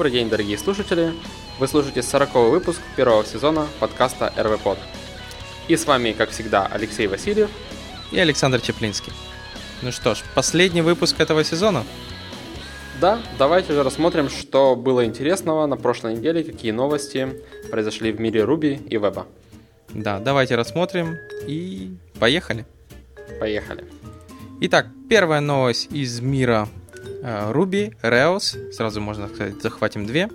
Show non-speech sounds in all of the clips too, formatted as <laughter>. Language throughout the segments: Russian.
Добрый день, дорогие слушатели! Вы слушаете 40 выпуск первого сезона подкаста РВ Под. И с вами, как всегда, Алексей Васильев и Александр Чеплинский. Ну что ж, последний выпуск этого сезона. Да, давайте же рассмотрим, что было интересного на прошлой неделе, какие новости произошли в мире Руби и Веба. Да, давайте рассмотрим и поехали. Поехали. Итак, первая новость из мира Ruby, Rails, сразу можно сказать, захватим две.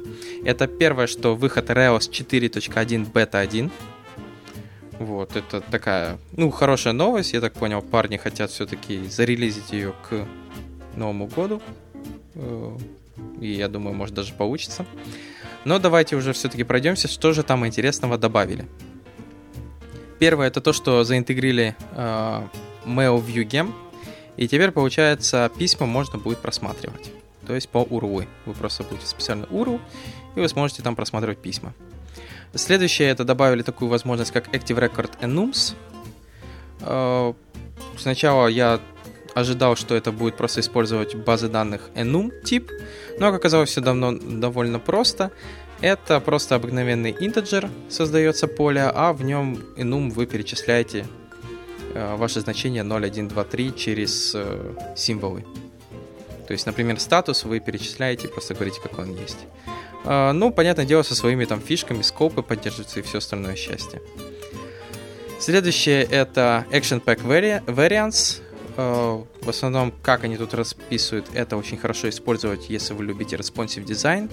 Это первое, что выход Rails 4.1 бета 1. Вот, это такая, ну, хорошая новость. Я так понял, парни хотят все-таки зарелизить ее к Новому году. Э, и я думаю, может даже получится. Но давайте уже все-таки пройдемся, что же там интересного добавили. Первое это то, что заинтегрили э, Mail View Gem и теперь, получается, письма можно будет просматривать. То есть по URL. Вы просто будете специально URL, и вы сможете там просматривать письма. Следующее, это добавили такую возможность, как Active Record Enums. Э, сначала я ожидал, что это будет просто использовать базы данных enum тип, но, как оказалось, все давно довольно просто. Это просто обыкновенный интеджер, создается поле, а в нем enum вы перечисляете ваше значение 0, 1, 2, 3 через э, символы. То есть, например, статус вы перечисляете, просто говорите, какой он есть. Э, ну, понятное дело, со своими там фишками, скопы поддерживаются и все остальное счастье. Следующее это Action Pack Variants. В основном, как они тут расписывают, это очень хорошо использовать, если вы любите responsive design.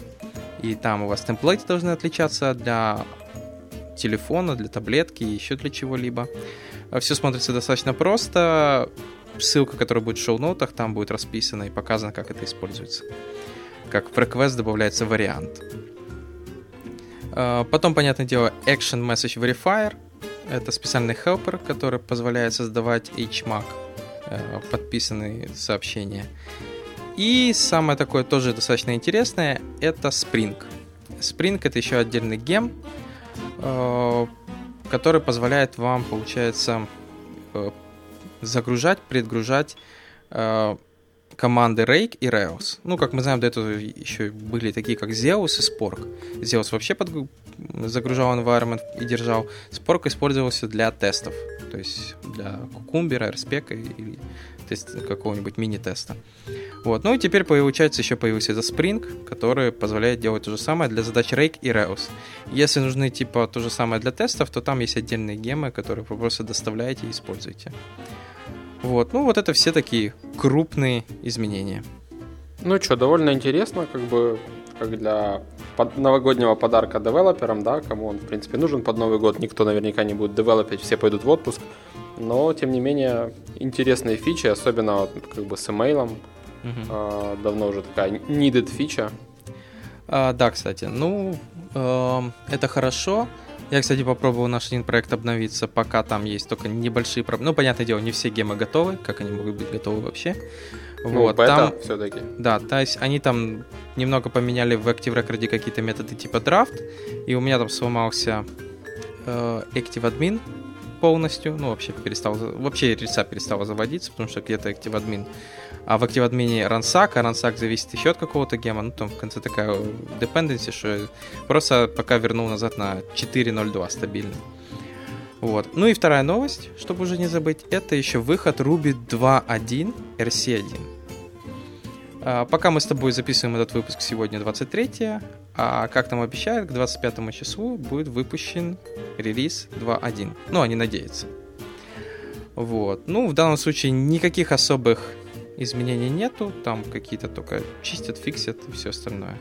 И там у вас темплейты должны отличаться для телефона, для таблетки и еще для чего-либо. Все смотрится достаточно просто. Ссылка, которая будет в шоу-нотах, там будет расписана и показано, как это используется. Как в request добавляется вариант. А, потом, понятное дело, Action Message Verifier. Это специальный helper, который позволяет создавать HMAC, э, подписанные сообщения. И самое такое тоже достаточно интересное, это Spring. Spring это еще отдельный гем, э, который позволяет вам, получается, э, загружать, предгружать э, команды Rake и Rails. Ну, как мы знаем, до этого еще были такие, как Zeus и Spork. Zeus вообще под... загружал environment и держал. Spork использовался для тестов. То есть для Cucumber, RSpec или тест, какого-нибудь мини-теста. Вот. Ну и теперь, получается, еще появился этот Spring, который позволяет делать то же самое для задач Rake и Rails. Если нужны типа то же самое для тестов, то там есть отдельные гемы, которые вы просто доставляете и используете. Вот. Ну вот это все такие крупные изменения. Ну что, довольно интересно, как бы как для под новогоднего подарка девелоперам, да, кому он, в принципе, нужен под Новый год. Никто наверняка не будет девелопить, все пойдут в отпуск. Но, тем не менее, интересные фичи, особенно вот, как бы с имейлом. Угу. Давно уже такая needed фича. А, да, кстати, ну, э, это хорошо. Я, кстати, попробовал наш один проект обновиться, пока там есть только небольшие проблемы. Ну, понятное дело, не все гемы готовы, как они могут быть готовы вообще. Ну, вот, там все-таки. Да, то есть они там немного поменяли в Active Record какие-то методы типа драфт, и у меня там сломался э, Active Admin полностью, ну, вообще перестал, вообще риса перестала заводиться, потому что где-то Active Admin. А в Active Admin Ransack, а Ransack зависит еще от какого-то гема, ну, там в конце такая dependency, что просто пока вернул назад на 4.02 стабильно. Вот. Ну и вторая новость, чтобы уже не забыть, это еще выход Ruby 2.1 RC1. А, пока мы с тобой записываем этот выпуск сегодня 23 а как там обещают, к 25 числу будет выпущен релиз 2.1. Ну, они надеются. Вот. Ну, в данном случае никаких особых изменений нету. Там какие-то только чистят, фиксят и все остальное.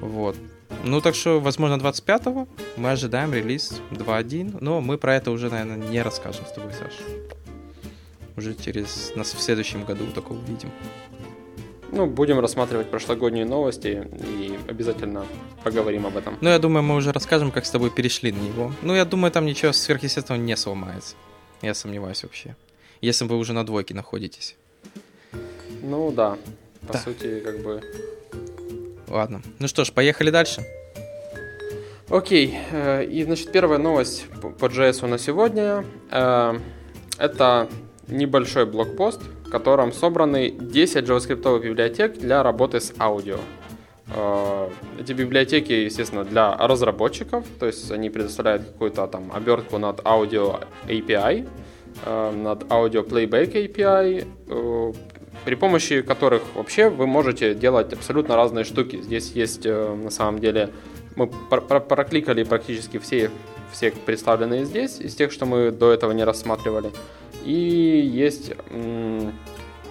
Вот. Ну, так что, возможно, 25-го мы ожидаем релиз 2.1, но мы про это уже, наверное, не расскажем с тобой, Саша. Уже через нас в следующем году только увидим. Ну, будем рассматривать прошлогодние новости и обязательно поговорим об этом. Ну, я думаю, мы уже расскажем, как с тобой перешли на него. Ну, я думаю, там ничего сверхъестественного не сломается. Я сомневаюсь вообще. Если вы уже на двойке находитесь. Ну, да. По да. сути, как бы Ладно. Ну что ж, поехали дальше. Окей. Э, и, значит, первая новость по JS на сегодня. Э, это небольшой блокпост, в котором собраны 10 JavaScript библиотек для работы с аудио. Э, эти библиотеки, естественно, для разработчиков, то есть они предоставляют какую-то там обертку над аудио API, э, над аудио playback API, э, при помощи которых вообще вы можете делать абсолютно разные штуки. Здесь есть на самом деле мы прокликали практически все, все представленные здесь, из тех, что мы до этого не рассматривали. И есть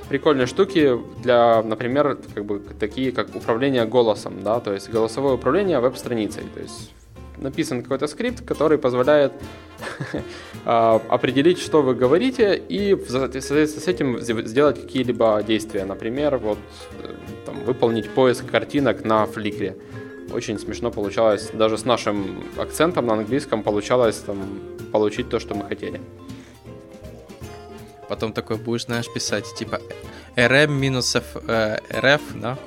прикольные штуки для, например, как бы такие как управление голосом, да, то есть голосовое управление веб-страницей, то есть написан какой-то скрипт, который позволяет <laughs> а, определить, что вы говорите, и в соответствии с этим сделать какие-либо действия. Например, вот э, там, выполнить поиск картинок на фликре. Очень смешно получалось, даже с нашим акцентом на английском получалось там, получить то, что мы хотели. Потом такой будешь, знаешь, писать, типа, rm минус f, э, rf, да?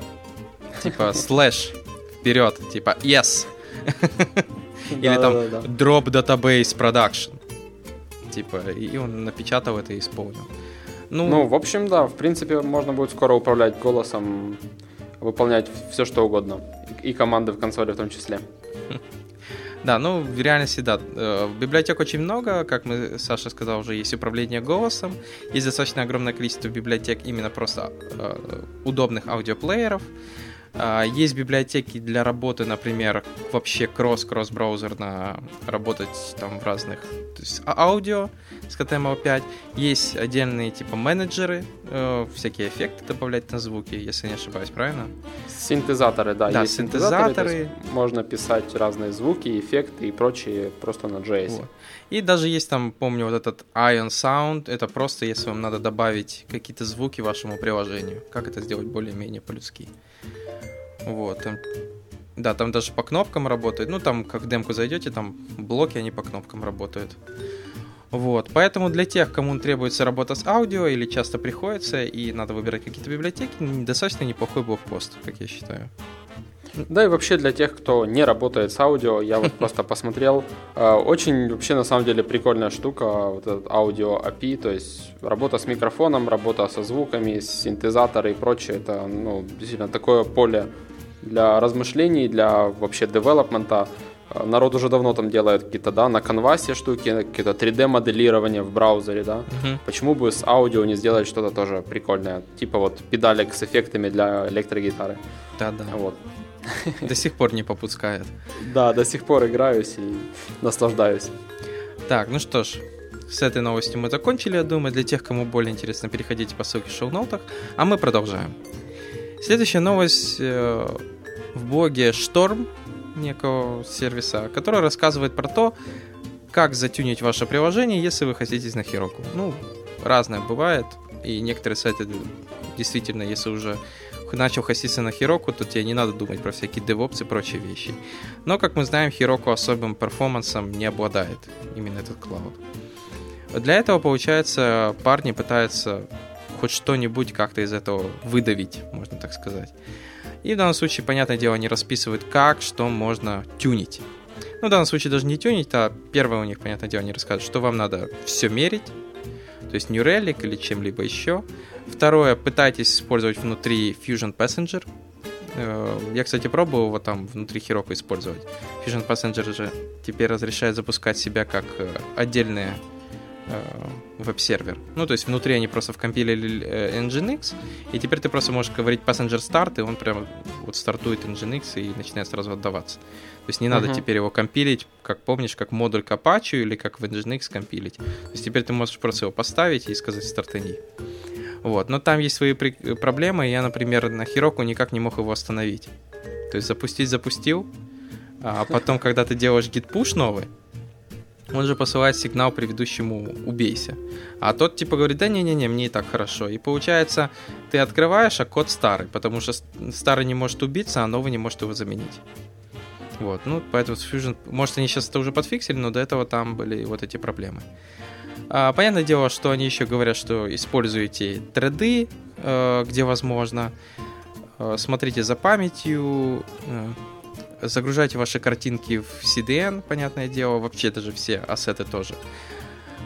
Типа, <laughs> слэш вперед, типа, yes. <laughs> Или там drop database production. Типа, и он напечатал это и исполнил. Ну, ну, в общем, да, в принципе, можно будет скоро управлять голосом, выполнять все, что угодно. И команды в консоли в том числе. <laughs> Да, ну, в реальности, да. Э, библиотек очень много, как мы, Саша сказал, уже есть управление голосом, есть достаточно огромное количество библиотек именно просто э, удобных аудиоплееров. А, есть библиотеки для работы, например, вообще кросс-кросс-браузерно работать там в разных, то есть а, аудио с HTML5. Есть отдельные типа менеджеры, э, всякие эффекты добавлять на звуки, если не ошибаюсь, правильно? Синтезаторы, да. Да, есть синтезаторы. синтезаторы можно писать разные звуки, эффекты и прочие просто на JS. Вот. И даже есть там, помню, вот этот Ion Sound, это просто если вам надо добавить какие-то звуки вашему приложению. Как это сделать более-менее по-людски. Вот. Там, да, там даже по кнопкам работает. Ну, там, как в демку зайдете, там блоки, они по кнопкам работают. Вот, поэтому для тех, кому требуется работа с аудио или часто приходится и надо выбирать какие-то библиотеки, достаточно неплохой блокпост, как я считаю. Да и вообще для тех, кто не работает с аудио, я вот <laughs> просто посмотрел. Э, очень вообще на самом деле прикольная штука, вот этот аудио API, то есть работа с микрофоном, работа со звуками, синтезаторы и прочее. Это ну, действительно такое поле для размышлений, для вообще девелопмента. Народ уже давно там делает какие-то, да, на канвасе штуки, какие-то 3D-моделирование в браузере, да. Uh-huh. Почему бы с аудио не сделать что-то тоже прикольное? Типа вот педалек с эффектами для электрогитары. Да-да. Вот. До сих пор не попускает. Да, до сих пор играюсь и наслаждаюсь. Так, ну что ж, с этой новостью мы закончили, я думаю. Для тех, кому более интересно, переходите по ссылке в шоу-ноутах. А мы продолжаем. Следующая новость э, в блоге Storm, некого сервиса, который рассказывает про то, как затюнить ваше приложение, если вы хотите на Heroku. Ну, разное бывает, и некоторые сайты действительно, если уже начал хоститься на Heroku, то тебе не надо думать про всякие DevOps и прочие вещи. Но, как мы знаем, Heroku особым перформансом не обладает именно этот клауд. Для этого, получается, парни пытаются хоть что-нибудь как-то из этого выдавить, можно так сказать. И в данном случае, понятное дело, они расписывают, как, что можно тюнить. Ну, в данном случае даже не тюнить, а первое у них, понятное дело, они рассказывают, что вам надо все мерить, то есть New Relic или чем-либо еще. Второе, пытайтесь использовать внутри Fusion Passenger. Э, я, кстати, пробовал его там внутри Heroku использовать. Fusion Passenger же теперь разрешает запускать себя как э, отдельные Э, веб-сервер. Ну, то есть внутри они просто вкомпилили э, Nginx, и теперь ты просто можешь говорить Passenger Start, и он прям вот стартует Nginx и начинает сразу отдаваться. То есть не надо uh-huh. теперь его компилить, как помнишь, как модуль к Apache или как в Nginx компилить. То есть теперь ты можешь просто его поставить и сказать стартани. Вот. Но там есть свои при- проблемы, я, например, на Heroku никак не мог его остановить. То есть запустить запустил, а потом, когда ты делаешь git push новый, он же посылает сигнал предыдущему «убейся». А тот типа говорит, да не-не-не, мне и так хорошо. И получается, ты открываешь, а код старый, потому что старый не может убиться, а новый не может его заменить. Вот, ну, поэтому с Fusion, может, они сейчас это уже подфиксили, но до этого там были вот эти проблемы. А, понятное дело, что они еще говорят, что используйте треды, э, где возможно, э, смотрите за памятью, э, загружайте ваши картинки в CDN, понятное дело, вообще даже все ассеты тоже.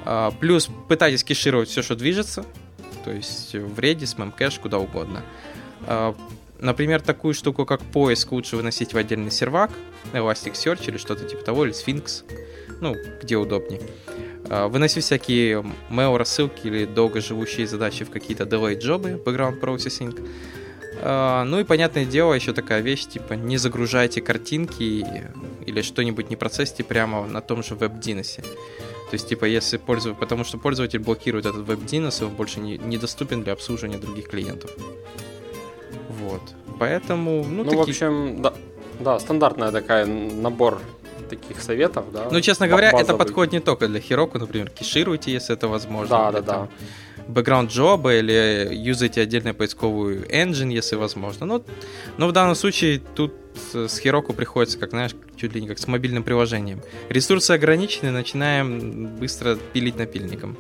А, плюс пытайтесь кешировать все, что движется, то есть в Redis, Memcache, куда угодно. А, Например, такую штуку, как поиск, лучше выносить в отдельный сервак, Elasticsearch или что-то типа того, или Sphinx, ну, где удобнее. А, выноси всякие mail рассылки или долгоживущие задачи в какие-то delayed джобы, background processing. А, ну и понятное дело, еще такая вещь, типа не загружайте картинки или что-нибудь не процессите прямо на том же веб-диносе. То есть, типа, если пользователь, потому что пользователь блокирует этот веб-динос, и он больше не, недоступен для обслуживания других клиентов. Вот. Поэтому, ну, ну такие... в общем, да, да, стандартная такая набор таких советов, да. Ну, честно говоря, базовый. это подходит не только для Heroku, например, кешируйте, если это возможно. Да, да, да бэкграунд джоба или юзайте отдельную поисковую engine, если возможно. Но, но в данном случае тут с Heroku приходится, как знаешь, чуть ли не как с мобильным приложением. Ресурсы ограничены, начинаем быстро пилить напильником.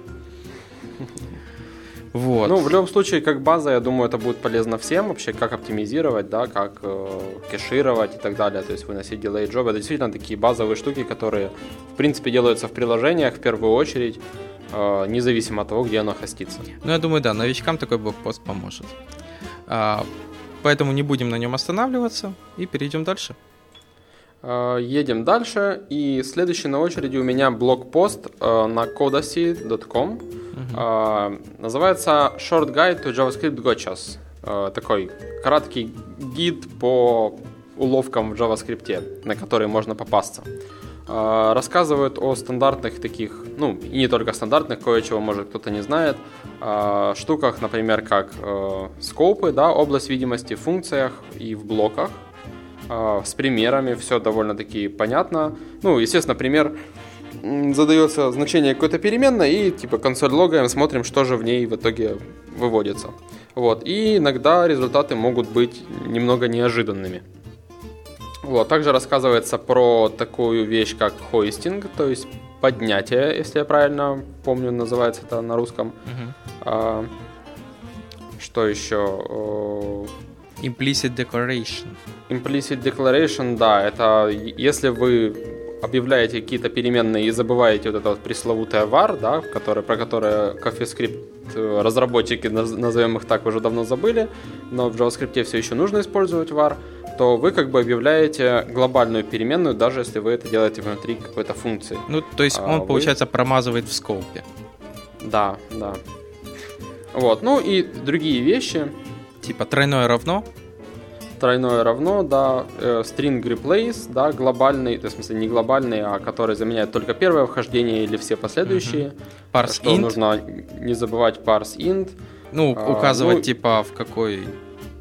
Вот. Ну, в любом случае, как база, я думаю, это будет полезно всем вообще, как оптимизировать, да, как э, кешировать и так далее, то есть выносить delay job. Это действительно такие базовые штуки, которые, в принципе, делаются в приложениях в первую очередь, э, независимо от того, где оно хостится. Ну, я думаю, да, новичкам такой блокпост поможет. А, поэтому не будем на нем останавливаться и перейдем дальше. Э, едем дальше, и следующий на очереди у меня блокпост э, на codacy.com. Uh-huh. Называется Short Guide to JavaScript Gotchas. Такой краткий гид по уловкам в JavaScript, на которые можно попасться. Рассказывают о стандартных таких, ну, и не только стандартных, кое-чего, может, кто-то не знает, штуках, например, как скопы, да, область видимости в функциях и в блоках, с примерами, все довольно-таки понятно. Ну, естественно, пример задается значение какой-то переменной и типа консоль логаем, смотрим, что же в ней в итоге выводится. Вот. И иногда результаты могут быть немного неожиданными. Вот. Также рассказывается про такую вещь, как хостинг, то есть поднятие, если я правильно помню, называется это на русском. Uh-huh. А, что еще? Implicit Declaration. Implicit Declaration, да, это если вы объявляете какие-то переменные и забываете вот это вот пресловутое var, да, который, про которое CoffeeScript э, разработчики, назовем их так, уже давно забыли, но в JavaScript все еще нужно использовать var, то вы как бы объявляете глобальную переменную, даже если вы это делаете внутри какой-то функции. Ну, то есть он, а, получается, промазывает в скопе. Да, да. Вот, ну и другие вещи. Типа тройное равно? Тройное равно, да, э, string replace, да, глобальный, то есть, в смысле, не глобальный, а который заменяет только первое вхождение или все последующие. Uh-huh. Parse что int. нужно не забывать parse int. Ну, а, указывать, ну, типа, в какой,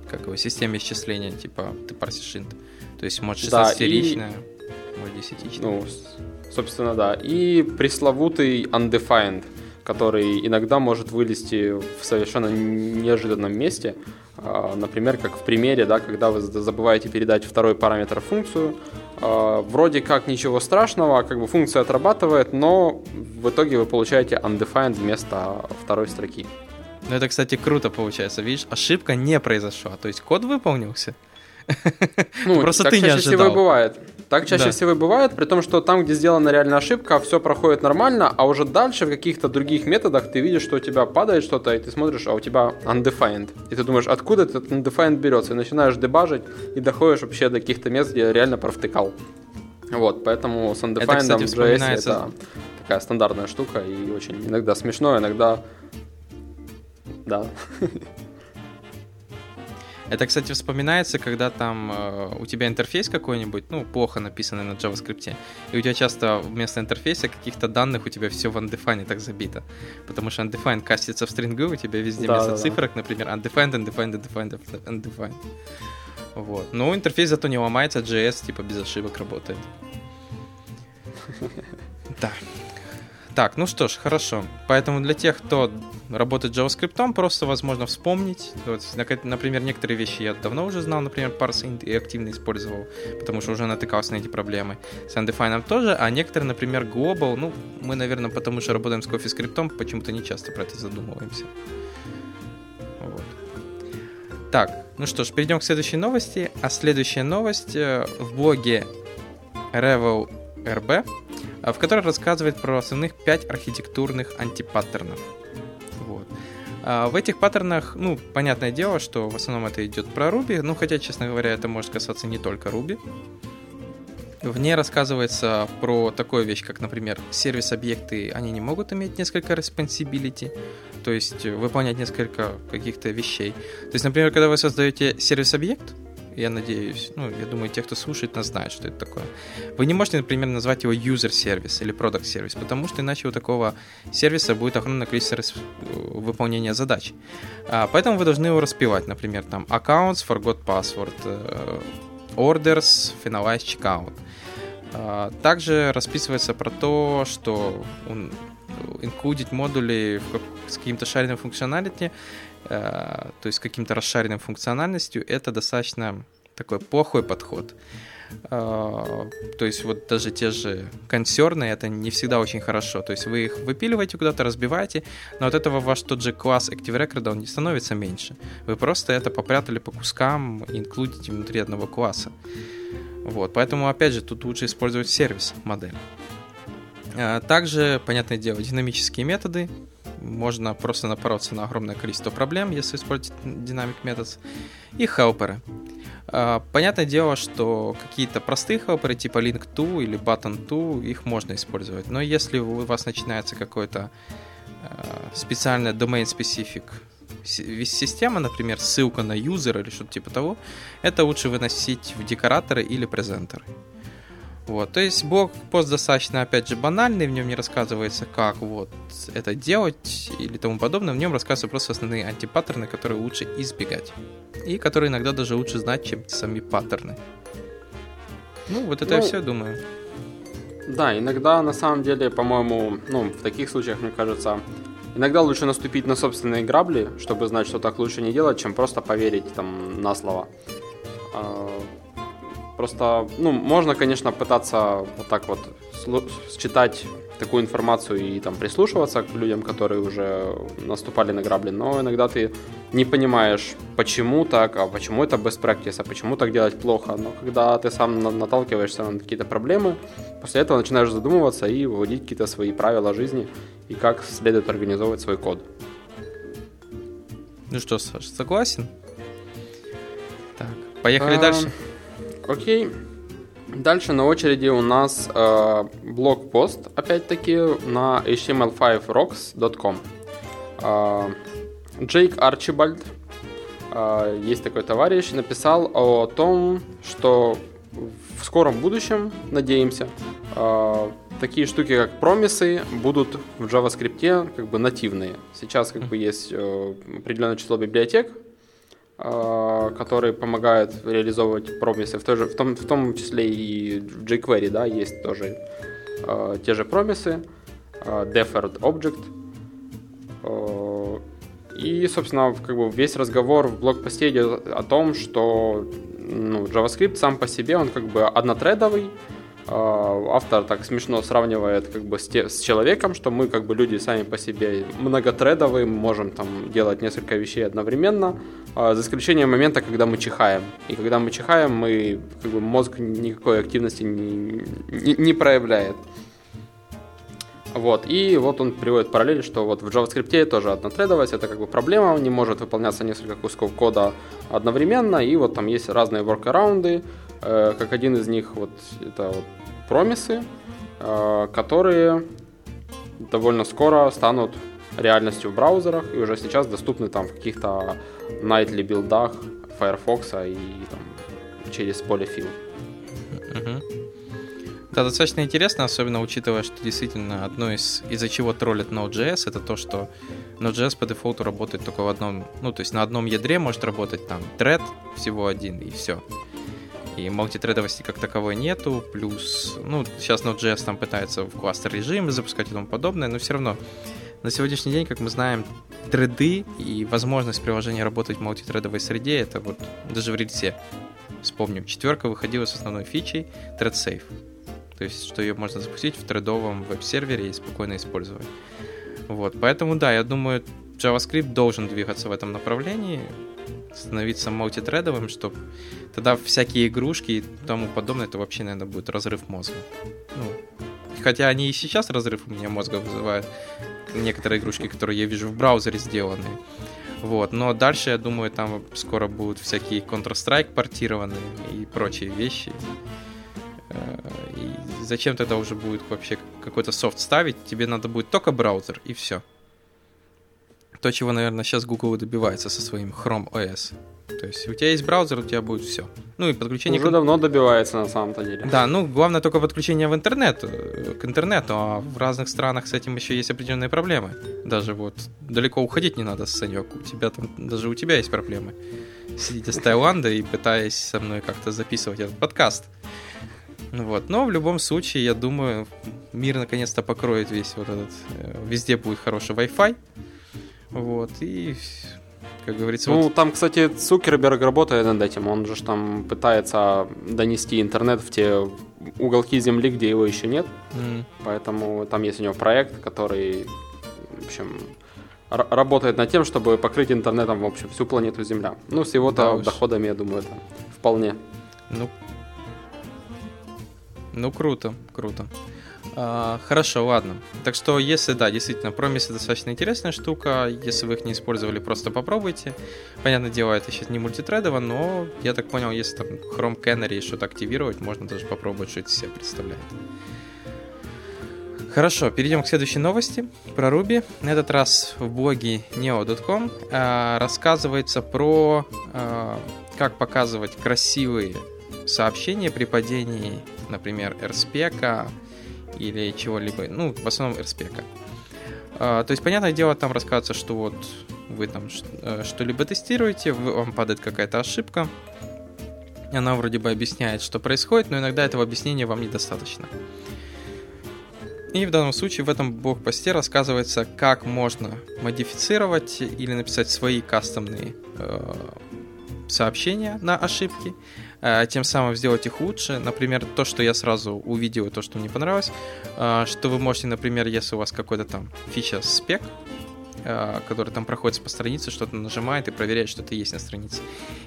как его, системе исчисления, типа, ты парсишь int. То есть, может, 16-ричная, да, может, 10 Ну, собственно, да. И пресловутый undefined, который иногда может вылезти в совершенно неожиданном месте. А, например, как в примере, да, когда вы забываете передать второй параметр функцию, а, вроде как ничего страшного, как бы функция отрабатывает, но в итоге вы получаете undefined вместо второй строки. Ну это, кстати, круто получается. Видишь, ошибка не произошла. То есть код выполнился, <laughs> Ну, Просто так ты не ожидал. всего бывает. Так чаще да. всего бывает, при том, что там, где сделана реальная ошибка, все проходит нормально, а уже дальше в каких-то других методах ты видишь, что у тебя падает что-то, и ты смотришь, а у тебя undefined. И ты думаешь, откуда этот undefined берется, и начинаешь дебажить, и доходишь вообще до каких-то мест, где реально провтыкал. Вот, поэтому с undefined это, кстати, JS это такая стандартная штука, и очень иногда смешно, иногда... Да. <laughs> Это, кстати, вспоминается, когда там э, у тебя интерфейс какой-нибудь, ну, плохо написанный на JavaScript, и у тебя часто вместо интерфейса каких-то данных у тебя все в undefined так забито. Потому что undefined кастится в стрингу, у тебя везде да, вместо да, цифрок, да. например, undefined, undefined, undefined, undefined. Вот. Но интерфейс зато не ломается, JS типа без ошибок работает. <laughs> Да. Так, ну что ж, хорошо. Поэтому для тех, кто работает JavaScript, просто возможно вспомнить. Вот, например, некоторые вещи я давно уже знал, например, parseInt и активно использовал, потому что уже натыкался на эти проблемы. С undefined тоже, а некоторые, например, global, ну, мы, наверное, потому что работаем с CoffeeScript, почему-то не часто про это задумываемся. Вот. Так, ну что ж, перейдем к следующей новости. А следующая новость э, в блоге Revel RB в которой рассказывает про основных 5 архитектурных антипаттернов. Вот. А в этих паттернах, ну, понятное дело, что в основном это идет про Ruby, ну, хотя, честно говоря, это может касаться не только Ruby. В ней рассказывается про такую вещь, как, например, сервис-объекты, они не могут иметь несколько responsibility, то есть выполнять несколько каких-то вещей. То есть, например, когда вы создаете сервис-объект, я надеюсь, ну, я думаю, те, кто слушает, нас знают, что это такое. Вы не можете, например, назвать его user сервис или product сервис, потому что иначе у такого сервиса будет огромное количество выполнения задач. А, поэтому вы должны его распивать, например, там accounts, forgot password, э, orders, finalize checkout. А, также расписывается про то, что он инклюдить модули с каким-то шаренным функционалити, э, то есть каким-то расшаренным функциональностью, это достаточно такой плохой подход. А, то есть вот даже те же консерны, это не всегда очень хорошо. То есть вы их выпиливаете куда-то, разбиваете, но от этого ваш тот же класс Active Record, он не становится меньше. Вы просто это попрятали по кускам и инклюдите внутри одного класса. Вот, поэтому, опять же, тут лучше использовать сервис модель. А, также, понятное дело, динамические методы. Можно просто напороться на огромное количество проблем, если использовать Dynamic Methods. И хелперы. А, понятное дело, что какие-то простые хелперы типа link to или button to, их можно использовать. Но если у вас начинается какой-то а, специальный domain-specific система, например, ссылка на юзер или что-то типа того, это лучше выносить в декораторы или презентеры. Вот, то есть блок-пост достаточно, опять же, банальный, в нем не рассказывается, как вот это делать или тому подобное, в нем рассказываются просто основные антипаттерны, которые лучше избегать. И которые иногда даже лучше знать, чем сами паттерны. Ну, вот это ну, я все думаю. Да, иногда на самом деле, по-моему, ну, в таких случаях, мне кажется, иногда лучше наступить на собственные грабли, чтобы знать, что так лучше не делать, чем просто поверить там на слово. Просто, ну, можно, конечно, пытаться вот так вот считать такую информацию и там прислушиваться к людям, которые уже наступали на грабли, но иногда ты не понимаешь, почему так, а почему это best practice, а почему так делать плохо. Но когда ты сам наталкиваешься на какие-то проблемы, после этого начинаешь задумываться и выводить какие-то свои правила жизни и как следует организовывать свой код. Ну что, Саш, согласен? Так, поехали а... дальше. Окей. Дальше на очереди у нас э, блог-пост, опять-таки, на html5rocks.com. Э, Джейк Арчибальд, э, есть такой товарищ, написал о том, что в скором будущем, надеемся, э, такие штуки, как промисы, будут в JavaScript как бы нативные. Сейчас как бы есть э, определенное число библиотек, которые помогают реализовывать промисы, в, тоже, в, том, в том числе и в jQuery, да, есть тоже э, те же промисы, э, deferred object. Э, и, собственно, как бы весь разговор в блокпосте идет о том, что ну, JavaScript сам по себе, он как бы однотредовый, а, автор так смешно сравнивает как бы с, те, с человеком, что мы как бы люди сами по себе многотредовые, можем там делать несколько вещей одновременно, а, за исключением момента, когда мы чихаем. И когда мы чихаем, мы как бы мозг никакой активности не, не, не проявляет. Вот, и вот он приводит параллель, что вот в JavaScript тоже однотредовость, это как бы проблема, не может выполняться несколько кусков кода одновременно, и вот там есть разные э, как один из них вот это вот промисы, э, которые довольно скоро станут реальностью в браузерах и уже сейчас доступны там в каких-то nightly билдах Firefox и там через. Uh-huh. Да, достаточно интересно, особенно учитывая, что действительно одно из из-за чего троллит Node.js, это то, что Node.js по дефолту работает только в одном, ну, то есть на одном ядре может работать там thread всего один и все. И мультитредовости как таковой нету, плюс, ну, сейчас Node.js там пытается в кластер режимы запускать и тому подобное, но все равно на сегодняшний день, как мы знаем, треды и возможность приложения работать в мультитредовой среде, это вот даже в рельсе. Вспомним, четверка выходила с основной фичей ThreadSafe. То есть, что ее можно запустить в тредовом веб-сервере и спокойно использовать. Вот, поэтому да, я думаю, JavaScript должен двигаться в этом направлении, становиться мультитредовым, чтобы тогда всякие игрушки и тому подобное, это вообще, наверное, будет разрыв мозга. Ну, Хотя они и сейчас разрыв у меня мозга вызывают. Некоторые игрушки, которые я вижу в браузере сделаны. Вот, но дальше, я думаю, там скоро будут всякие Counter-Strike портированные и прочие вещи. Э, и зачем тогда уже будет вообще какой-то софт ставить? Тебе надо будет только браузер и все. То, чего, наверное, сейчас Google добивается со своим Chrome OS. То есть у тебя есть браузер, у тебя будет все. Ну и подключение... Уже к... давно добивается на самом-то деле. Да, ну главное только подключение в интернет, э, к интернету, а в разных странах с этим еще есть определенные проблемы. Даже вот далеко уходить не надо, Санек, у тебя там, даже у тебя есть проблемы. Сидите с Таиланда и пытаясь со мной как-то записывать этот подкаст. Вот. Но в любом случае, я думаю, мир наконец-то покроет весь вот этот... Э, везде будет хороший Wi-Fi. Вот. И как говорится. Ну, вот... там, кстати, Цукерберг работает над этим. Он же там пытается донести интернет в те уголки Земли, где его еще нет. Mm. Поэтому там есть у него проект, который, в общем, работает над тем, чтобы покрыть интернетом, в общем, всю планету Земля. Ну, с его-то да доходами, я думаю, это вполне. Ну, ну круто, круто. А, хорошо, ладно. Так что, если да, действительно, промисы достаточно интересная штука. Если вы их не использовали, просто попробуйте. Понятное дело, это сейчас не мультитредово, но я так понял, если там Chrome Canary что-то активировать, можно даже попробовать, что это из себя представляет. Хорошо, перейдем к следующей новости про Ruby. На этот раз в блоге neo.com э, рассказывается про э, как показывать красивые сообщения при падении, например, RSpec, или чего-либо, ну, в основном RSpec. А, то есть, понятное дело, там рассказывается, что вот вы там э, что-либо тестируете, вам падает какая-то ошибка, она вроде бы объясняет, что происходит, но иногда этого объяснения вам недостаточно. И в данном случае в этом блог-посте рассказывается, как можно модифицировать или написать свои кастомные э, сообщения на ошибки, тем самым сделать их лучше. Например, то, что я сразу увидел, то, что мне понравилось, э, что вы можете, например, если у вас какой-то там фича спек, э, который там проходит по странице, что-то нажимает и проверяет, что это есть на странице.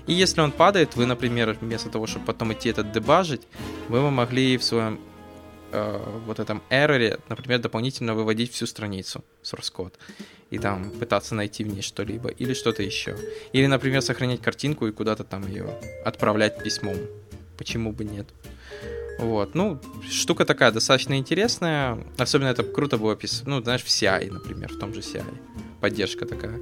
И если он падает, вы, например, вместо того, чтобы потом идти этот дебажить, вы могли в своем вот этом error, например, дополнительно выводить всю страницу source code и там пытаться найти в ней что-либо или что-то еще. Или, например, сохранять картинку и куда-то там ее отправлять письмом. Почему бы нет? Вот, ну, штука такая достаточно интересная. Особенно это круто было описано, ну, знаешь, в CI, например, в том же CI. Поддержка такая.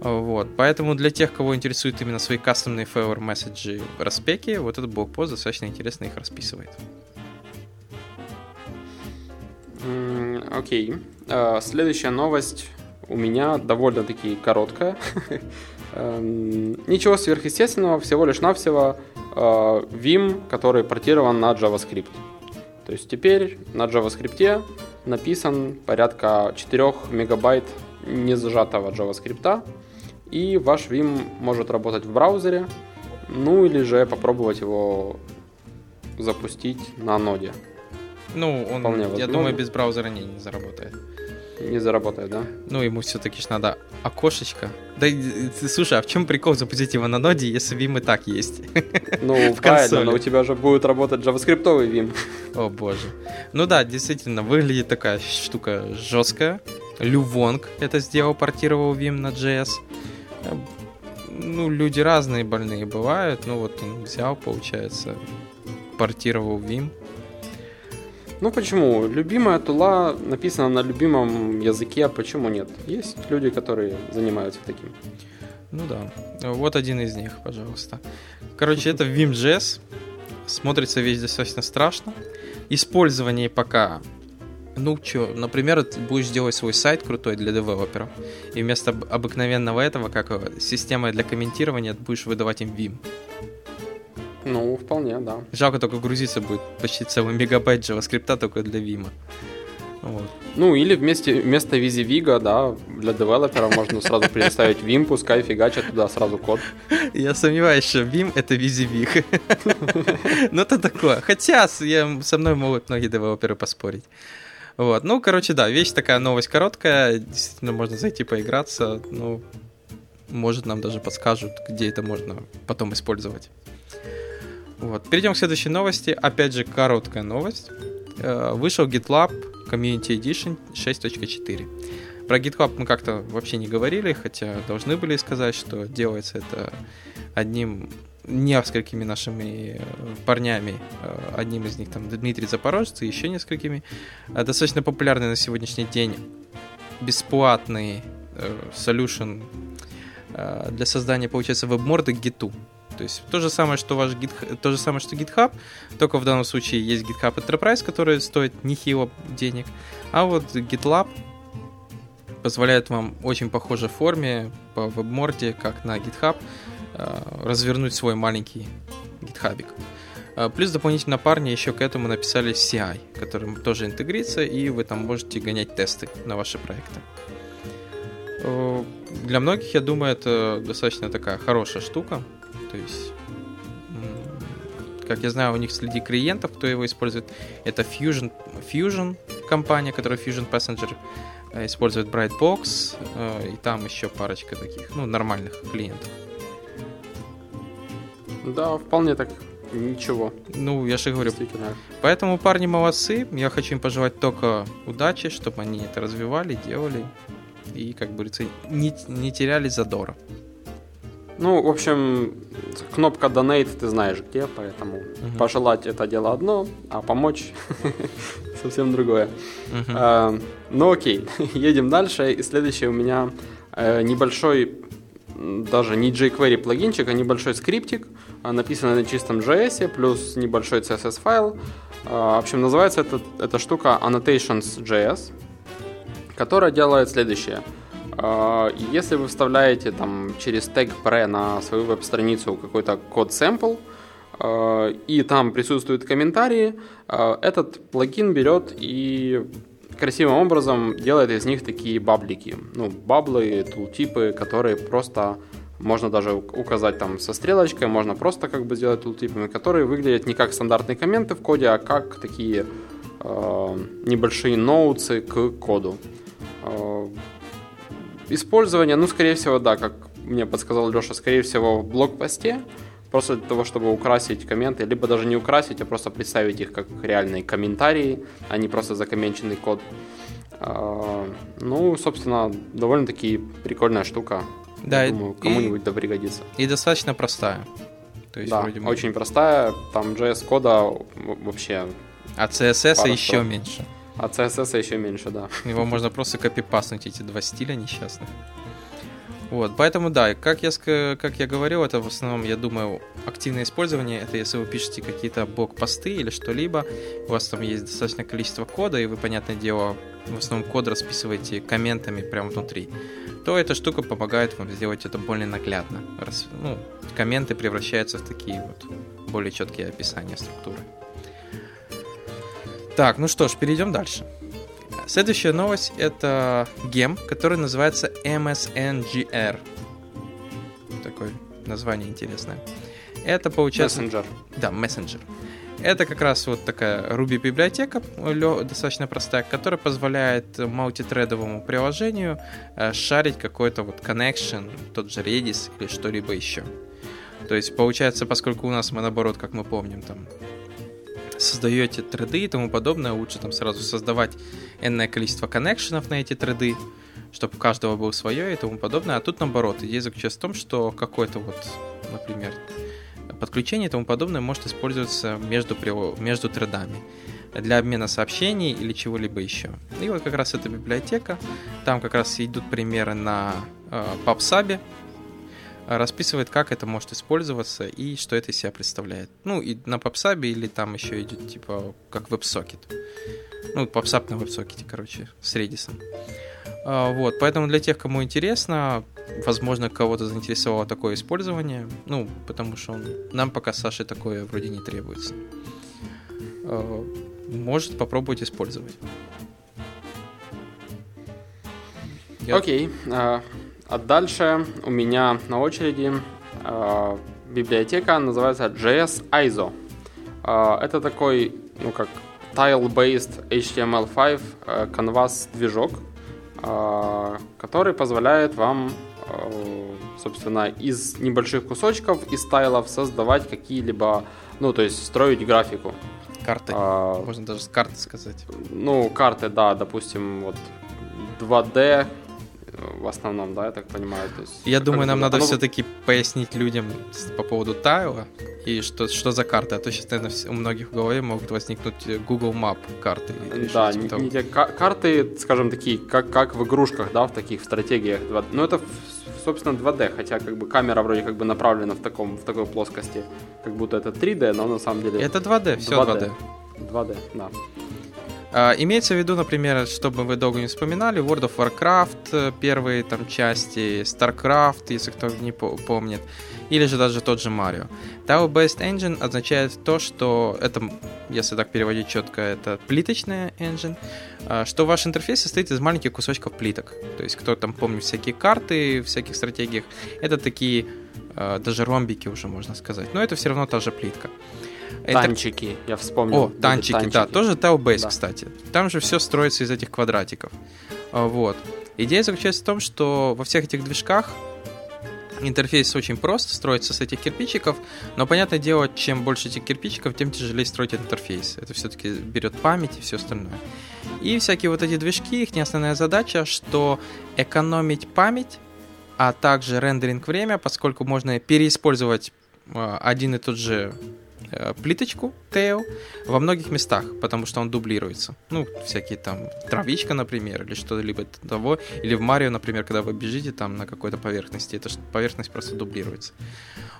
Вот, поэтому для тех, кого интересуют именно свои кастомные favor месседжи в распеке, вот этот блокпост достаточно интересно их расписывает. Окей. Uh, следующая новость у меня довольно-таки короткая. <laughs> Эм, ничего сверхъестественного, всего лишь навсего э, Vim, который портирован на JavaScript. То есть теперь на JavaScript написан порядка 4 мегабайт не зажатого JavaScript, и ваш Vim может работать в браузере, ну или же попробовать его запустить на ноде. Ну, он, я думаю, без браузера не, не заработает не заработает, да? Ну, ему все-таки ж надо окошечко. Да, слушай, а в чем прикол запустить его на ноде, если Vim и так есть? <laughs> Ну, <laughs> в правильно, но у тебя же будет работать JavaScript Vim. О боже. Ну да, действительно, выглядит такая штука жесткая. Лювонг это сделал, портировал Vim на JS. Ну, люди разные больные бывают. Ну, вот он взял, получается, портировал Vim. Ну почему? Любимая тула написана на любимом языке, а почему нет? Есть люди, которые занимаются таким. Ну да. Вот один из них, пожалуйста. Короче, это Vim.js. Смотрится весь достаточно страшно. Использование пока ну что, например, ты будешь делать свой сайт крутой для девелоперов, и вместо обыкновенного этого, как система для комментирования, будешь выдавать им Vim. Ну, вполне, да. Жалко только грузиться будет почти целый мегабайт JavaScript только для Vim. Вот. Ну, или вместе, вместо VisiViga, да, для девелопера можно сразу предоставить Vim, пускай фигачат туда сразу код. Я сомневаюсь, что Vim — это VisiVig. Ну, это такое. Хотя я, со мной могут многие девелоперы поспорить. Вот, ну, короче, да, вещь такая, новость короткая, действительно можно зайти поиграться, ну, может, нам даже подскажут, где это можно потом использовать. Вот. Перейдем к следующей новости. Опять же, короткая новость. вышел GitLab Community Edition 6.4. Про GitHub мы как-то вообще не говорили, хотя должны были сказать, что делается это одним несколькими нашими парнями. Одним из них там Дмитрий Запорожец и еще несколькими. Достаточно популярный на сегодняшний день бесплатный solution для создания, получается, веб-морды к гиту. То есть то же самое, что ваш GitHub, то же самое, что GitHub, только в данном случае есть GitHub Enterprise, который стоит нехило денег, а вот GitLab позволяет вам очень похожей форме по веб-морде, как на GitHub, э, развернуть свой маленький гитхабик. Э, плюс дополнительно парни еще к этому написали CI, которым тоже интегрится, и вы там можете гонять тесты на ваши проекты. Э, для многих, я думаю, это достаточно такая хорошая штука, то есть, как я знаю, у них среди клиентов, кто его использует, это Fusion, Fusion компания, которая Fusion Passenger э, использует Brightbox, э, и там еще парочка таких, ну, нормальных клиентов. Да, вполне так ничего. Ну, я же говорю. Поэтому парни молодцы. Я хочу им пожелать только удачи, чтобы они это развивали, делали. И, как говорится, не, не теряли задора. Ну, в общем, кнопка Donate ты знаешь где, поэтому угу. пожелать это дело одно, а помочь <laughs> совсем другое. Угу. А, ну окей, <laughs> едем дальше. И следующий у меня э, небольшой, даже не jQuery плагинчик, а небольшой скриптик, а, написанный на чистом JS, плюс небольшой CSS файл. А, в общем, называется эта, эта штука annotations.js, которая делает следующее – если вы вставляете там через тег pre на свою веб-страницу какой-то код сэмпл, а, и там присутствуют комментарии, а, этот плагин берет и красивым образом делает из них такие баблики. Ну, баблы, тултипы, которые просто можно даже указать там со стрелочкой, можно просто как бы сделать тултипами, которые выглядят не как стандартные комменты в коде, а как такие э, небольшие ноутсы к коду. Использование, ну, скорее всего, да, как мне подсказал Леша, скорее всего, в блокпосте, просто для того, чтобы украсить комменты, либо даже не украсить, а просто представить их как реальные комментарии, а не просто закомменченный код. А, ну, собственно, довольно-таки прикольная штука. Да, Я думаю, кому-нибудь и, да пригодится. И достаточно простая. То есть, да, вроде бы... очень простая, там JS кода вообще... А CSS еще меньше. А CSS еще меньше, да. <laughs> Его можно просто копипаснуть, эти два стиля несчастных. Вот, поэтому да, как я, как я говорил, это в основном, я думаю, активное использование, это если вы пишете какие-то блок-посты или что-либо, у вас там есть достаточное количество кода, и вы, понятное дело, в основном код расписываете комментами прямо внутри, то эта штука помогает вам сделать это более наглядно. Раз, ну, комменты превращаются в такие вот более четкие описания структуры. Так, ну что ж, перейдем дальше. Следующая новость это гем, который называется MSNGR. Такое название интересное. Это получается... Messenger. Да, Messenger. Это как раз вот такая Ruby библиотека, достаточно простая, которая позволяет мультитредовому приложению э, шарить какой-то вот connection, тот же Redis или что-либо еще. То есть получается, поскольку у нас мы наоборот, как мы помним, там создаете треды и тому подобное, лучше там сразу создавать энное количество коннекшенов на эти треды, чтобы у каждого был свое и тому подобное. А тут наоборот, идея заключается в том, что какое-то вот, например, подключение и тому подобное может использоваться между, между тредами для обмена сообщений или чего-либо еще. И вот как раз эта библиотека, там как раз идут примеры на э, PubSub, расписывает, как это может использоваться и что это из себя представляет. Ну, и на PubSub или там еще идет, типа, как WebSocket. Ну, PubSub на WebSocket, короче, с Redis. А, вот, поэтому для тех, кому интересно, возможно, кого-то заинтересовало такое использование, ну, потому что он, нам пока с Сашей такое вроде не требуется. А, может попробовать использовать. Окей. Okay. Uh, а дальше у меня на очереди э, библиотека, называется JS ISO. Э, это такой, ну как, tile-based HTML5 э, canvas движок, э, который позволяет вам, э, собственно, из небольших кусочков, из тайлов создавать какие-либо, ну то есть строить графику. Карты. А, Можно даже с карты сказать. Ну, карты, да, допустим, вот 2D в основном, да, я так понимаю. То есть, я думаю, нам надо оно... все-таки пояснить людям по поводу тайла и что, что за карты, а то сейчас, наверное, у многих в голове могут возникнуть Google Map карты. Да, не, типа не те карты, скажем, такие, как, как в игрушках, да, в таких в стратегиях. Ну, это, собственно, 2D, хотя как бы камера вроде как бы направлена в, таком, в такой плоскости, как будто это 3D, но на самом деле... Это 2D, все 2D. 2D, 2D да. А, имеется в виду, например, чтобы вы долго не вспоминали, World of Warcraft, э, первые там части, StarCraft, если кто не помнит, или же даже тот же Mario. Tile-based engine означает то, что это, если так переводить четко, это плиточная engine, а, что ваш интерфейс состоит из маленьких кусочков плиток. То есть, кто там помнит всякие карты, всяких стратегиях, это такие а, даже ромбики уже можно сказать, но это все равно та же плитка. Танчики, это... я вспомнил. О, танчики, танчики, да, тоже Tailbase, да. кстати. Там же все строится из этих квадратиков. А, вот. Идея заключается в том, что во всех этих движках интерфейс очень прост, строится с этих кирпичиков, но, понятное дело, чем больше этих кирпичиков, тем тяжелее строить интерфейс. Это все-таки берет память и все остальное. И всякие вот эти движки, их не основная задача, что экономить память, а также рендеринг время, поскольку можно переиспользовать а, один и тот же плиточку Tail во многих местах, потому что он дублируется. Ну, всякие там травичка, например, или что-либо того. Или в Марио, например, когда вы бежите там на какой-то поверхности, эта поверхность просто дублируется.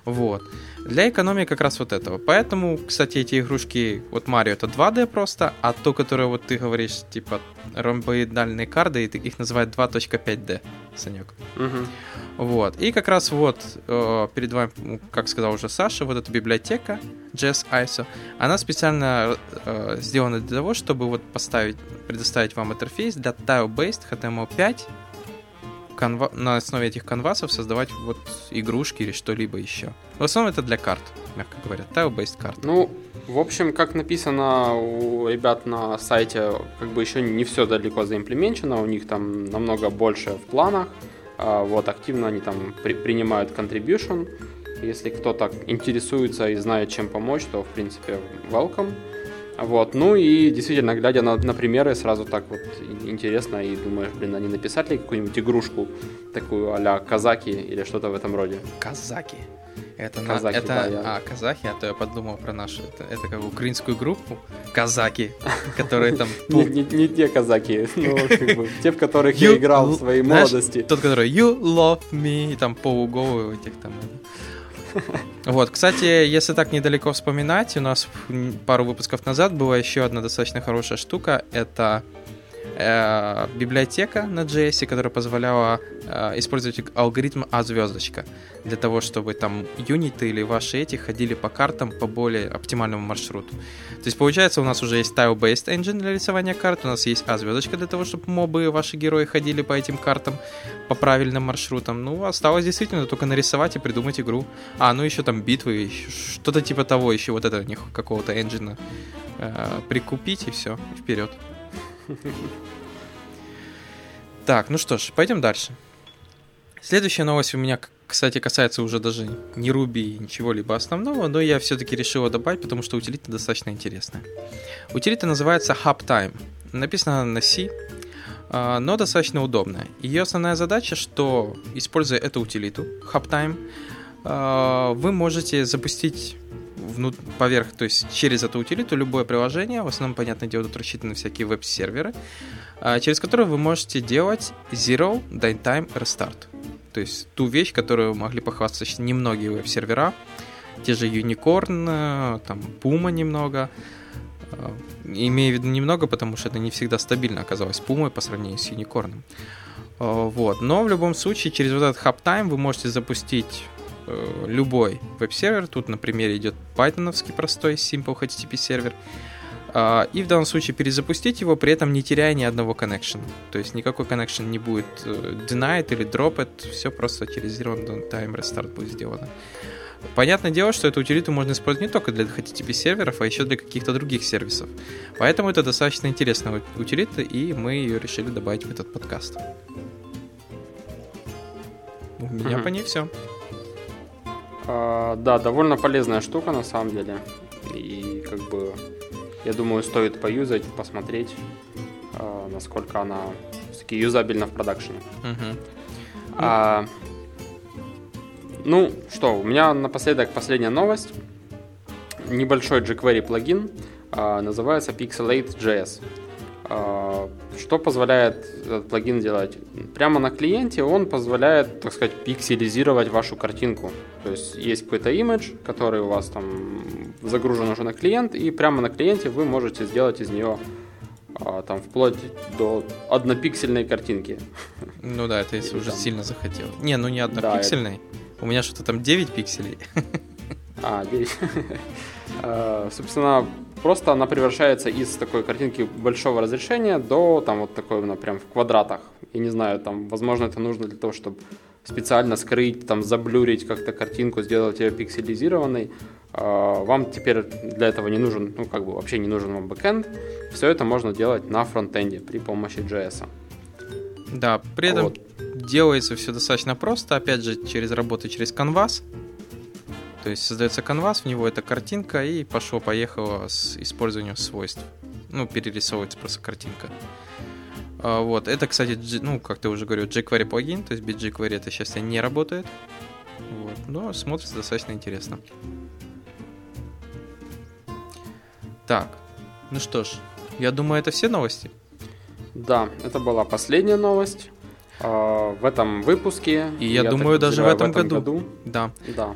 Вот. Для экономии как раз вот этого. Поэтому, кстати, эти игрушки, вот Марио это 2D просто, а то, которое вот ты говоришь, типа ромбоидальные карты, их называют 2.5D, Санек. Угу. Вот. И как раз вот э, перед вами, как сказал уже Саша, вот эта библиотека JS ISO, она специально э, сделана для того, чтобы вот поставить, предоставить вам интерфейс для tile-based HTML5 канва... на основе этих канвасов создавать вот игрушки или что-либо еще. В основном это для карт, мягко говоря, tile-based карт. Ну, в общем, как написано у ребят на сайте, как бы еще не все далеко заимплементено, у них там намного больше в планах. А, вот, активно они там при, принимают contribution. Если кто-то интересуется и знает, чем помочь, то, в принципе, welcome. Вот, ну и действительно, глядя на, на примеры, сразу так вот интересно и думаешь, блин, они написали ли какую-нибудь игрушку такую а-ля казаки или что-то в этом роде? Казаки. Это, казахи, на, это да, я... а, казахи, а то я подумал про нашу, это, это как украинскую группу, казаки, которые там... <laughs> Не, те казаки, <laughs> бы те, в которых я играл в своей молодости. Тот, который You love me, и там полуголовый этих там... Вот, кстати, если так недалеко вспоминать, у нас пару выпусков назад была еще одна достаточно хорошая штука. Это э, библиотека на JS, которая позволяла э, использовать алгоритм А звездочка для того, чтобы там юниты или ваши эти ходили по картам по более оптимальному маршруту. То есть получается у нас уже есть tile-based engine для рисования карт, у нас есть А звездочка для того, чтобы мобы, ваши герои ходили по этим картам по правильным маршрутам. Ну, осталось действительно только нарисовать и придумать игру. А, ну еще там битвы, что-то типа того, еще вот это у них какого-то engine э, прикупить и все, вперед. <laughs> Так, ну что ж, пойдем дальше. Следующая новость у меня, кстати, касается уже даже не Ruby, ничего-либо основного, но я все-таки решил добавить, потому что утилита достаточно интересная. Утилита называется HubTime. Написано на C, а, но достаточно удобная. Ее основная задача, что, используя эту утилиту, HubTime, а, вы можете запустить внут... поверх, то есть через эту утилиту любое приложение, в основном, понятное дело, тут рассчитаны всякие веб-серверы, а, через которые вы можете делать Zero Downtime Restart. То есть ту вещь, которую могли похвастаться немногие веб-сервера, те же Unicorn, э, там Puma немного, э, имею в виду немного, потому что это не всегда стабильно оказалось Puma по сравнению с Unicorn. Э, вот. Но в любом случае, через вот этот HubTime вы можете запустить любой веб-сервер. Тут на примере идет python простой Simple HTTP сервер. А, и в данном случае перезапустить его, при этом не теряя ни одного connection. То есть никакой connection не будет э, denied или dropped, все просто через zero time restart будет сделано. Понятное дело, что эту утилиту можно использовать не только для HTTP серверов, а еще для каких-то других сервисов. Поэтому это достаточно интересная утилита, и мы ее решили добавить в этот подкаст. У меня mm-hmm. по ней все. А, да, довольно полезная штука на самом деле. И как бы я думаю, стоит поюзать, посмотреть, э, насколько она все-таки юзабельна в продакшене. А, ну что, у меня напоследок последняя новость. Небольшой jQuery плагин а, называется Pixelate.js. А, что позволяет этот плагин делать? Прямо на клиенте он позволяет, так сказать, пикселизировать вашу картинку. То есть есть какой-то имидж, который у вас там загружен уже на клиент, и прямо на клиенте вы можете сделать из нее а, там вплоть до однопиксельной картинки. Ну да, это если уже Там. сильно захотел. Не, ну не Да, однопиксельный. У меня что-то там 9 пикселей. <laughs> А, 9. А, <laughs> Собственно, просто она превращается из такой картинки большого разрешения до там вот такой, ну, прям в квадратах. Я не знаю, там, возможно, это нужно для того, чтобы специально скрыть, там, заблюрить как-то картинку, сделать ее пикселизированной. А, Вам теперь для этого не нужен, ну, как бы вообще не нужен вам бэкэнд. Все это можно делать на фронтенде при помощи JS. Да, при этом Вот. делается все достаточно просто, опять же, через работу через канвас. То есть создается канвас, в него эта картинка, и пошло-поехало с использованием свойств. Ну, перерисовывается просто картинка. А, Вот, это, кстати, ну, как ты уже говорил, jQuery плагин, то есть без jQuery это сейчас не работает. Вот, но смотрится достаточно интересно. Так, ну что ж, я думаю, это все новости. Да, это была последняя новость а, в этом выпуске. И я так думаю, даже в подозреваю, этом году. Да. Да.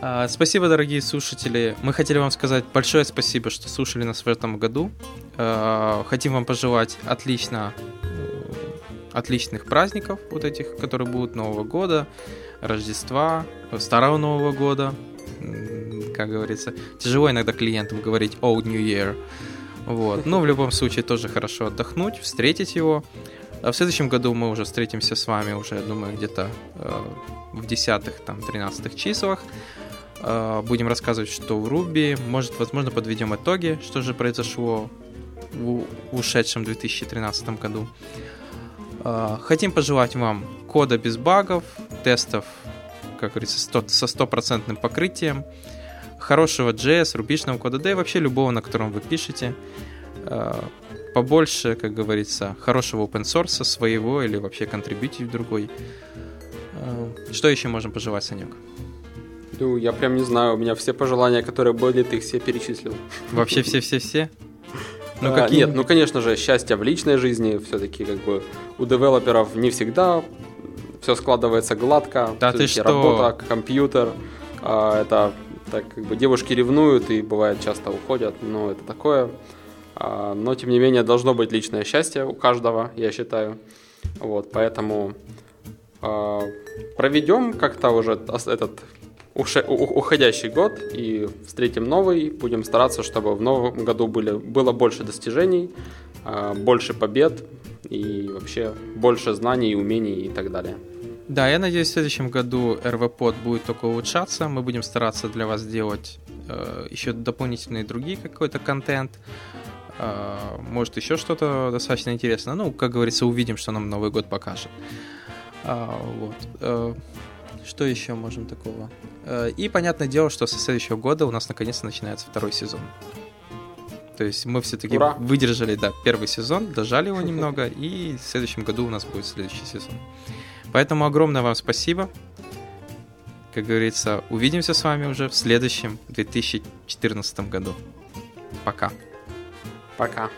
А, Спасибо, дорогие слушатели. Мы хотели вам сказать большое спасибо, что слушали нас в этом году. А, Хотим вам пожелать отлично, э, отличных праздников, вот этих, которые будут Нового года, Рождества, Старого Нового года. Как говорится, тяжело иногда клиентам говорить Old New Year. Вот. Но в любом случае тоже хорошо отдохнуть, встретить его. А в следующем году мы уже встретимся с вами уже, я думаю, где-то э, в десятых, там, тринадцатых числах. Э, будем рассказывать, что в Руби. Может, возможно, подведем итоги, что же произошло в ушедшем 2013 году. Э, хотим пожелать вам кода без багов, тестов, как говорится, сто- со стопроцентным покрытием, хорошего JS, рубежного кода, да и вообще любого, на котором вы пишете. Э, Побольше, как говорится, хорошего open source своего или вообще контрибьютить в другой. Что еще можем пожелать, Санек? Ну, я прям не знаю, у меня все пожелания, которые были, ты их все перечислил. Вообще все-все-все? Ну, А. Нет, ну, конечно же, счастье в личной жизни, все-таки, как бы, у девелоперов не всегда все складывается гладко. Да ты что? Работа, компьютер, а, это, так, как бы, девушки ревнуют и, бывает, часто уходят, но это такое. А, но, тем не менее, должно быть личное счастье у каждого, я считаю. Вот, поэтому а, проведем как-то уже этот уходящий год и встретим новый. Будем стараться, чтобы в новом году были, было больше достижений, а, больше побед и вообще больше знаний, умений и так далее. Да, я надеюсь, в следующем году RVPod будет только улучшаться. Мы будем стараться для вас делать э, еще дополнительные другие какой-то контент. Э, может, еще что-то достаточно интересное. Ну, как говорится, увидим, что нам Новый год покажет. А, вот. Э, что еще можем такого? Э, и понятное дело, что со следующего года у нас наконец-то начинается второй сезон. То есть мы все-таки Ура! выдержали, да, первый сезон, дожали его <laughs> немного, и в следующем году у нас будет следующий сезон. Поэтому огромное вам спасибо. Как говорится, увидимся с вами уже в следующем 2014 году. Пока. Пока.